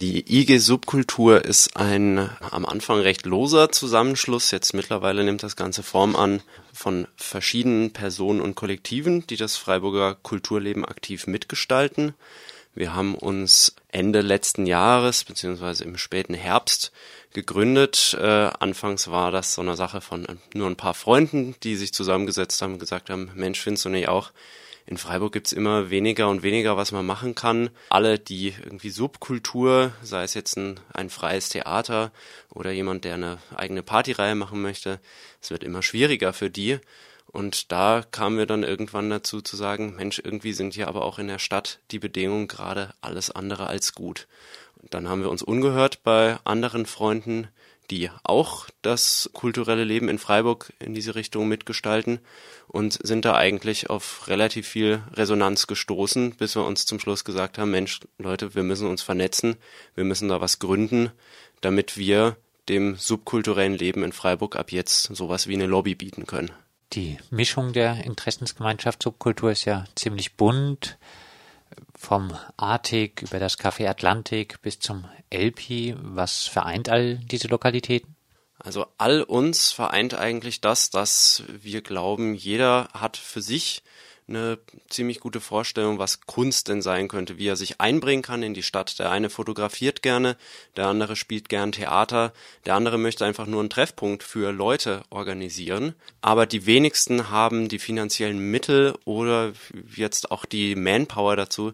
Die IG Subkultur ist ein am Anfang recht loser Zusammenschluss. Jetzt mittlerweile nimmt das Ganze Form an von verschiedenen Personen und Kollektiven, die das Freiburger Kulturleben aktiv mitgestalten. Wir haben uns Ende letzten Jahres beziehungsweise im späten Herbst gegründet. Äh, anfangs war das so eine Sache von nur ein paar Freunden, die sich zusammengesetzt haben und gesagt haben, Mensch, findest du nicht auch, in Freiburg gibt's immer weniger und weniger, was man machen kann. Alle, die irgendwie Subkultur, sei es jetzt ein, ein freies Theater oder jemand, der eine eigene Partyreihe machen möchte, es wird immer schwieriger für die. Und da kamen wir dann irgendwann dazu zu sagen, Mensch, irgendwie sind hier aber auch in der Stadt die Bedingungen gerade alles andere als gut. Und dann haben wir uns ungehört bei anderen Freunden, die auch das kulturelle Leben in Freiburg in diese Richtung mitgestalten und sind da eigentlich auf relativ viel Resonanz gestoßen, bis wir uns zum Schluss gesagt haben, Mensch, Leute, wir müssen uns vernetzen, wir müssen da was gründen, damit wir dem subkulturellen Leben in Freiburg ab jetzt sowas wie eine Lobby bieten können. Die Mischung der Interessensgemeinschaft Subkultur ist ja ziemlich bunt vom Artig über das Café Atlantik bis zum Elpi. Was vereint all diese Lokalitäten? Also all uns vereint eigentlich das, dass wir glauben, jeder hat für sich eine ziemlich gute Vorstellung, was Kunst denn sein könnte, wie er sich einbringen kann in die Stadt. Der eine fotografiert gerne, der andere spielt gern Theater, der andere möchte einfach nur einen Treffpunkt für Leute organisieren. Aber die wenigsten haben die finanziellen Mittel oder jetzt auch die Manpower dazu,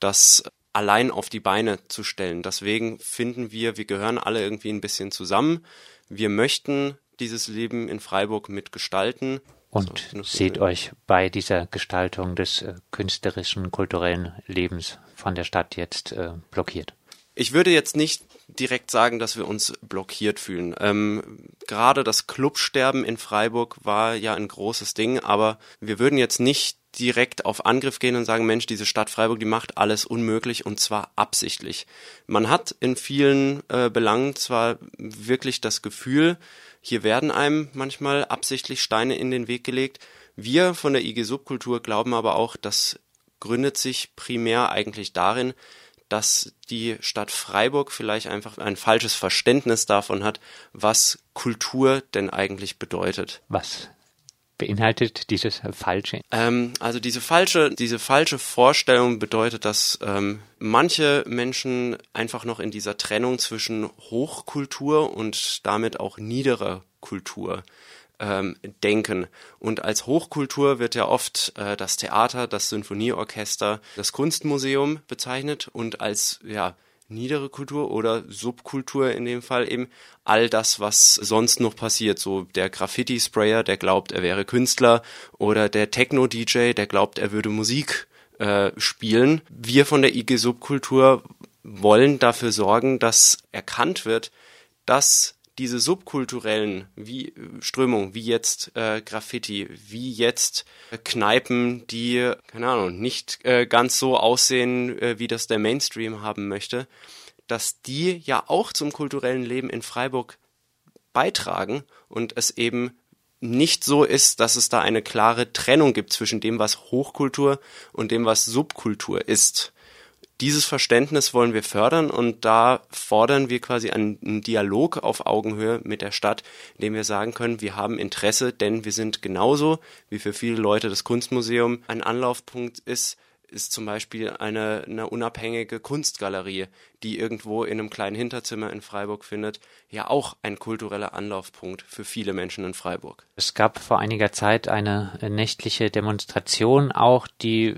das allein auf die Beine zu stellen. Deswegen finden wir, wir gehören alle irgendwie ein bisschen zusammen. Wir möchten dieses Leben in Freiburg mitgestalten und so, seht euch bei dieser Gestaltung des äh, künstlerischen, kulturellen Lebens von der Stadt jetzt äh, blockiert? Ich würde jetzt nicht direkt sagen, dass wir uns blockiert fühlen. Ähm, gerade das Clubsterben in Freiburg war ja ein großes Ding, aber wir würden jetzt nicht direkt auf Angriff gehen und sagen, Mensch, diese Stadt Freiburg, die macht alles unmöglich und zwar absichtlich. Man hat in vielen äh, Belangen zwar wirklich das Gefühl, hier werden einem manchmal absichtlich Steine in den Weg gelegt. Wir von der IG Subkultur glauben aber auch, das gründet sich primär eigentlich darin, dass die Stadt Freiburg vielleicht einfach ein falsches Verständnis davon hat, was Kultur denn eigentlich bedeutet. Was beinhaltet dieses falsche? Ähm, also diese falsche, diese falsche Vorstellung bedeutet, dass ähm, manche Menschen einfach noch in dieser Trennung zwischen Hochkultur und damit auch niederer Kultur ähm, denken. Und als Hochkultur wird ja oft äh, das Theater, das Sinfonieorchester, das Kunstmuseum bezeichnet und als ja niedere Kultur oder Subkultur in dem Fall eben all das, was sonst noch passiert. So der Graffiti-Sprayer, der glaubt, er wäre Künstler oder der Techno-DJ, der glaubt, er würde Musik äh, spielen. Wir von der IG Subkultur wollen dafür sorgen, dass erkannt wird, dass diese subkulturellen wie Strömungen, wie jetzt äh, Graffiti, wie jetzt äh, Kneipen, die, keine Ahnung, nicht äh, ganz so aussehen, äh, wie das der Mainstream haben möchte, dass die ja auch zum kulturellen Leben in Freiburg beitragen und es eben nicht so ist, dass es da eine klare Trennung gibt zwischen dem, was Hochkultur und dem, was Subkultur ist dieses Verständnis wollen wir fördern und da fordern wir quasi einen Dialog auf Augenhöhe mit der Stadt, indem wir sagen können, wir haben Interesse, denn wir sind genauso wie für viele Leute das Kunstmuseum ein Anlaufpunkt ist, ist zum Beispiel eine, eine unabhängige Kunstgalerie, die irgendwo in einem kleinen Hinterzimmer in Freiburg findet, ja auch ein kultureller Anlaufpunkt für viele Menschen in Freiburg. Es gab vor einiger Zeit eine nächtliche Demonstration auch, die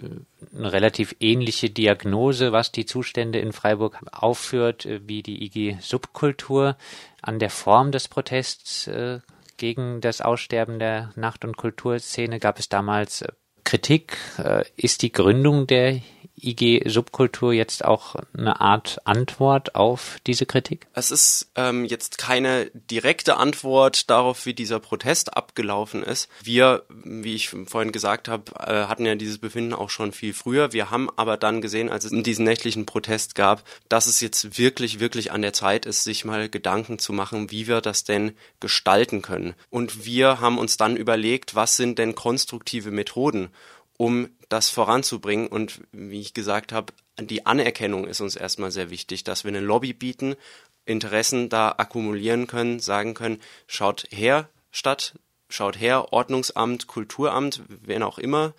eine relativ ähnliche Diagnose, was die Zustände in Freiburg aufführt, wie die IG Subkultur. An der Form des Protests äh, gegen das Aussterben der Nacht- und Kulturszene gab es damals äh, Kritik. Äh, ist die Gründung der IG Subkultur jetzt auch eine Art Antwort auf diese Kritik? Es ist ähm, jetzt keine direkte Antwort darauf, wie dieser Protest abgelaufen ist. Wir, wie ich vorhin gesagt habe, äh, hatten ja dieses Befinden auch schon viel früher. Wir haben aber dann gesehen, als es diesen nächtlichen Protest gab, dass es jetzt wirklich, wirklich an der Zeit ist, sich mal Gedanken zu machen, wie wir das denn gestalten können. Und wir haben uns dann überlegt, was sind denn konstruktive Methoden? Um das voranzubringen. Und wie ich gesagt habe, die Anerkennung ist uns erstmal sehr wichtig, dass wir eine Lobby bieten, Interessen da akkumulieren können, sagen können, schaut her, Stadt, schaut her, Ordnungsamt, Kulturamt, wen auch immer.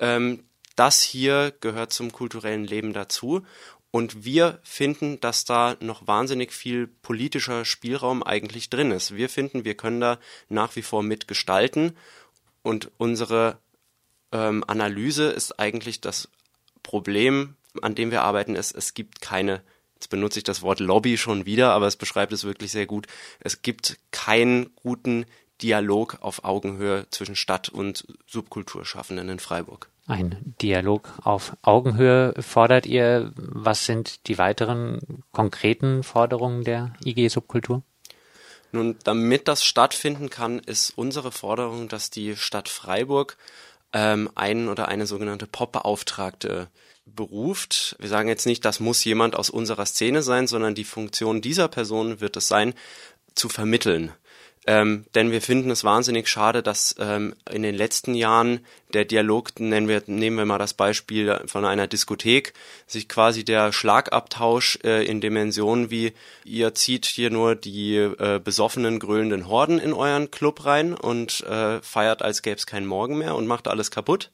Ähm, das hier gehört zum kulturellen Leben dazu. Und wir finden, dass da noch wahnsinnig viel politischer Spielraum eigentlich drin ist. Wir finden, wir können da nach wie vor mitgestalten. Und unsere ähm, Analyse ist eigentlich das Problem, an dem wir arbeiten, ist, es gibt keine, jetzt benutze ich das Wort Lobby schon wieder, aber es beschreibt es wirklich sehr gut, es gibt keinen guten Dialog auf Augenhöhe zwischen Stadt- und Subkulturschaffenden in Freiburg. Ein Dialog auf Augenhöhe fordert ihr. Was sind die weiteren konkreten Forderungen der IG Subkultur? Nun, damit das stattfinden kann, ist unsere Forderung, dass die Stadt Freiburg ähm, einen oder eine sogenannte Pop-Beauftragte beruft. Wir sagen jetzt nicht, das muss jemand aus unserer Szene sein, sondern die Funktion dieser Person wird es sein, zu vermitteln. Ähm, denn wir finden es wahnsinnig schade, dass ähm, in den letzten Jahren der Dialog, nennen wir, nehmen wir mal das Beispiel von einer Diskothek, sich quasi der Schlagabtausch äh, in Dimensionen wie ihr zieht hier nur die äh, besoffenen, grölenden Horden in euren Club rein und äh, feiert, als gäbe es keinen Morgen mehr und macht alles kaputt.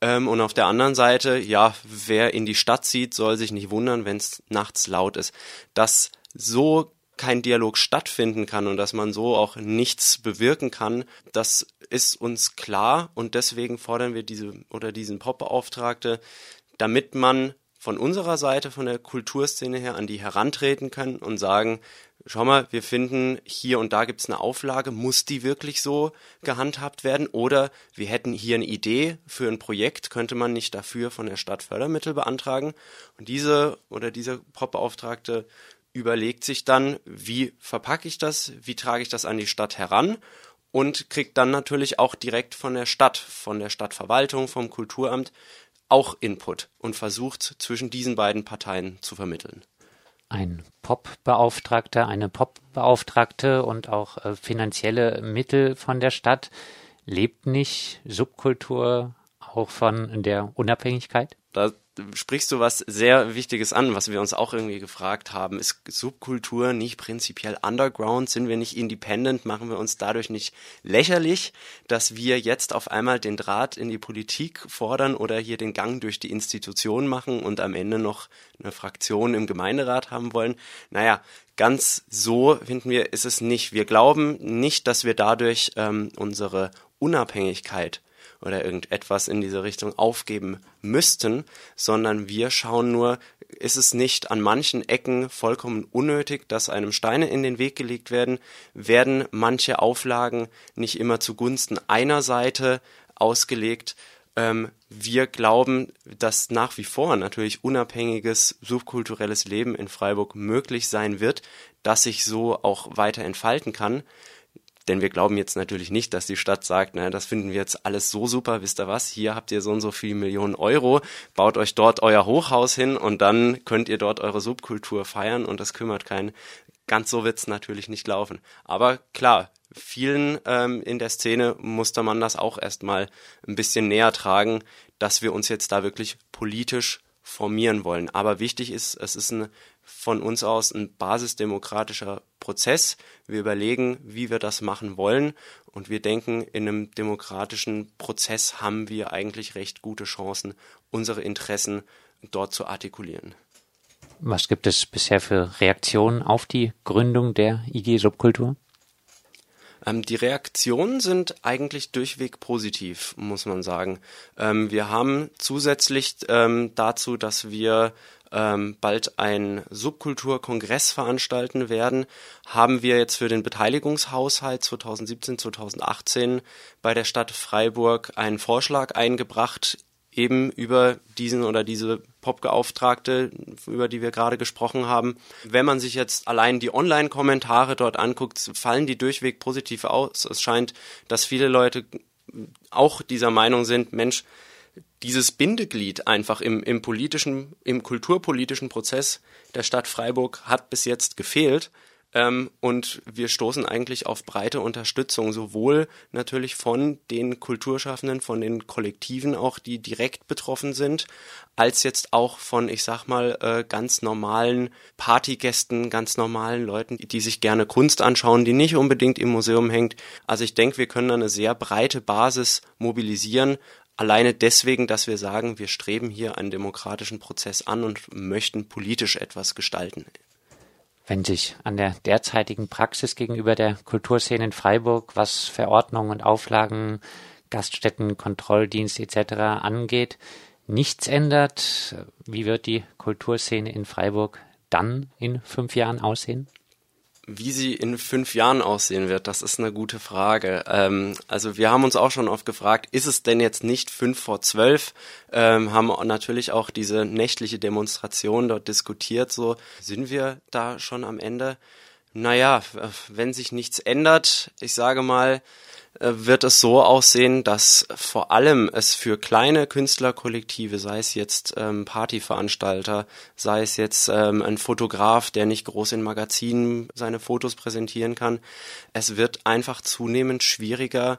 Ähm, und auf der anderen Seite, ja, wer in die Stadt zieht, soll sich nicht wundern, wenn es nachts laut ist. Das so kein Dialog stattfinden kann und dass man so auch nichts bewirken kann, das ist uns klar und deswegen fordern wir diese oder diesen Pop-Beauftragte, damit man von unserer Seite, von der Kulturszene her an die herantreten können und sagen, schau mal, wir finden hier und da gibt's eine Auflage, muss die wirklich so gehandhabt werden? Oder wir hätten hier eine Idee für ein Projekt, könnte man nicht dafür von der Stadt Fördermittel beantragen? Und diese oder dieser Pop-Beauftragte überlegt sich dann, wie verpacke ich das, wie trage ich das an die Stadt heran und kriegt dann natürlich auch direkt von der Stadt, von der Stadtverwaltung, vom Kulturamt auch Input und versucht zwischen diesen beiden Parteien zu vermitteln. Ein Pop-Beauftragter, eine Pop-Beauftragte und auch äh, finanzielle Mittel von der Stadt. Lebt nicht Subkultur auch von der Unabhängigkeit? Da sprichst du was sehr Wichtiges an, was wir uns auch irgendwie gefragt haben. Ist Subkultur nicht prinzipiell underground? Sind wir nicht independent? Machen wir uns dadurch nicht lächerlich, dass wir jetzt auf einmal den Draht in die Politik fordern oder hier den Gang durch die Institution machen und am Ende noch eine Fraktion im Gemeinderat haben wollen? Naja, ganz so finden wir, ist es nicht. Wir glauben nicht, dass wir dadurch ähm, unsere Unabhängigkeit oder irgendetwas in diese Richtung aufgeben müssten, sondern wir schauen nur, ist es nicht an manchen Ecken vollkommen unnötig, dass einem Steine in den Weg gelegt werden? Werden manche Auflagen nicht immer zugunsten einer Seite ausgelegt? Ähm, wir glauben, dass nach wie vor natürlich unabhängiges subkulturelles Leben in Freiburg möglich sein wird, dass sich so auch weiter entfalten kann. Denn wir glauben jetzt natürlich nicht, dass die Stadt sagt, naja, das finden wir jetzt alles so super, wisst ihr was, hier habt ihr so und so viele Millionen Euro, baut euch dort euer Hochhaus hin und dann könnt ihr dort eure Subkultur feiern und das kümmert keinen. Ganz so wird's natürlich nicht laufen. Aber klar, vielen ähm, in der Szene musste man das auch erstmal ein bisschen näher tragen, dass wir uns jetzt da wirklich politisch formieren wollen. Aber wichtig ist, es ist ein von uns aus ein basisdemokratischer Prozess. Wir überlegen, wie wir das machen wollen und wir denken, in einem demokratischen Prozess haben wir eigentlich recht gute Chancen, unsere Interessen dort zu artikulieren. Was gibt es bisher für Reaktionen auf die Gründung der IG Subkultur? Ähm, die Reaktionen sind eigentlich durchweg positiv, muss man sagen. Ähm, wir haben zusätzlich ähm, dazu, dass wir ähm, bald ein Subkulturkongress veranstalten werden, haben wir jetzt für den Beteiligungshaushalt 2017, 2018 bei der Stadt Freiburg einen Vorschlag eingebracht, eben über diesen oder diese Popbeauftragte, über die wir gerade gesprochen haben. Wenn man sich jetzt allein die Online-Kommentare dort anguckt, fallen die durchweg positiv aus. Es scheint, dass viele Leute auch dieser Meinung sind, Mensch, dieses Bindeglied einfach im, im politischen, im kulturpolitischen Prozess der Stadt Freiburg hat bis jetzt gefehlt. Ähm, und wir stoßen eigentlich auf breite Unterstützung, sowohl natürlich von den Kulturschaffenden, von den Kollektiven auch, die direkt betroffen sind, als jetzt auch von, ich sag mal, äh, ganz normalen Partygästen, ganz normalen Leuten, die sich gerne Kunst anschauen, die nicht unbedingt im Museum hängt. Also ich denke, wir können da eine sehr breite Basis mobilisieren, Alleine deswegen, dass wir sagen, wir streben hier einen demokratischen Prozess an und möchten politisch etwas gestalten. Wenn sich an der derzeitigen Praxis gegenüber der Kulturszene in Freiburg, was Verordnungen und Auflagen, Gaststätten, Kontrolldienst etc. angeht, nichts ändert, wie wird die Kulturszene in Freiburg dann in fünf Jahren aussehen? Wie sie in fünf Jahren aussehen wird, das ist eine gute Frage. Ähm, also wir haben uns auch schon oft gefragt, ist es denn jetzt nicht fünf vor zwölf? Ähm, haben natürlich auch diese nächtliche Demonstration dort diskutiert. So sind wir da schon am Ende. Naja, wenn sich nichts ändert, ich sage mal, äh, wird es so aussehen, dass vor allem es für kleine Künstlerkollektive, sei es jetzt ähm, Partyveranstalter, sei es jetzt ähm, ein Fotograf, der nicht groß in Magazinen seine Fotos präsentieren kann, es wird einfach zunehmend schwieriger,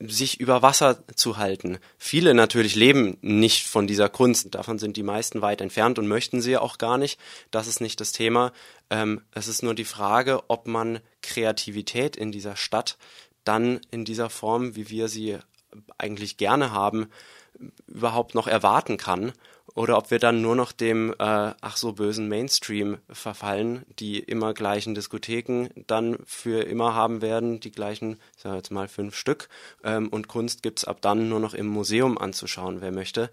sich über Wasser zu halten. Viele natürlich leben nicht von dieser Kunst. Davon sind die meisten weit entfernt und möchten sie auch gar nicht. Das ist nicht das Thema. Ähm, es ist nur die Frage, ob man Kreativität in dieser Stadt dann in dieser Form, wie wir sie eigentlich gerne haben, überhaupt noch erwarten kann oder ob wir dann nur noch dem äh, ach so bösen Mainstream verfallen, die immer gleichen Diskotheken dann für immer haben werden, die gleichen, ich sage jetzt mal fünf Stück ähm, und Kunst gibt's ab dann nur noch im Museum anzuschauen, wer möchte.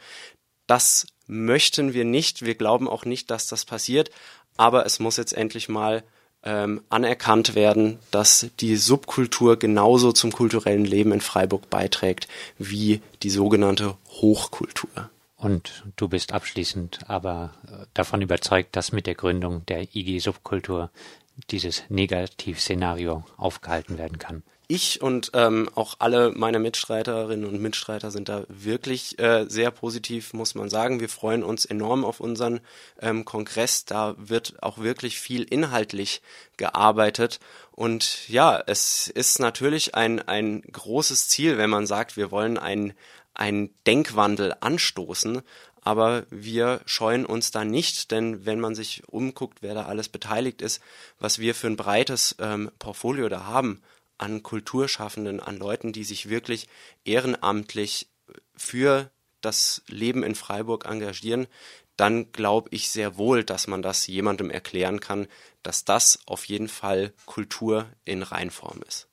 Das möchten wir nicht, wir glauben auch nicht, dass das passiert, aber es muss jetzt endlich mal ähm, anerkannt werden, dass die Subkultur genauso zum kulturellen Leben in Freiburg beiträgt wie die sogenannte Hochkultur. Und du bist abschließend aber äh, davon überzeugt, dass mit der Gründung der IG Subkultur dieses Negativszenario aufgehalten werden kann ich und ähm, auch alle meine Mitstreiterinnen und Mitstreiter sind da wirklich äh, sehr positiv, muss man sagen. Wir freuen uns enorm auf unseren ähm, Kongress. Da wird auch wirklich viel inhaltlich gearbeitet. Und ja, es ist natürlich ein, ein großes Ziel, wenn man sagt, wir wollen einen, einen Denkwandel anstoßen. Aber wir scheuen uns da nicht, denn wenn man sich umguckt, wer da alles beteiligt ist, was wir für ein breites ähm, Portfolio da haben, an Kulturschaffenden, an Leuten, die sich wirklich ehrenamtlich für das Leben in Freiburg engagieren, dann glaube ich sehr wohl, dass man das jemandem erklären kann, dass das auf jeden Fall Kultur in Reinform ist.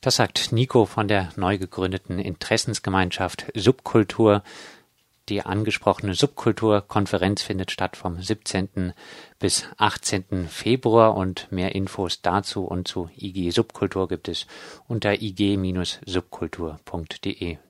Das sagt Nico von der neu gegründeten Interessensgemeinschaft Subkultur. Die angesprochene Subkulturkonferenz findet statt vom 17. bis 18. Februar und mehr Infos dazu und zu IG Subkultur gibt es unter ig-subkultur.de.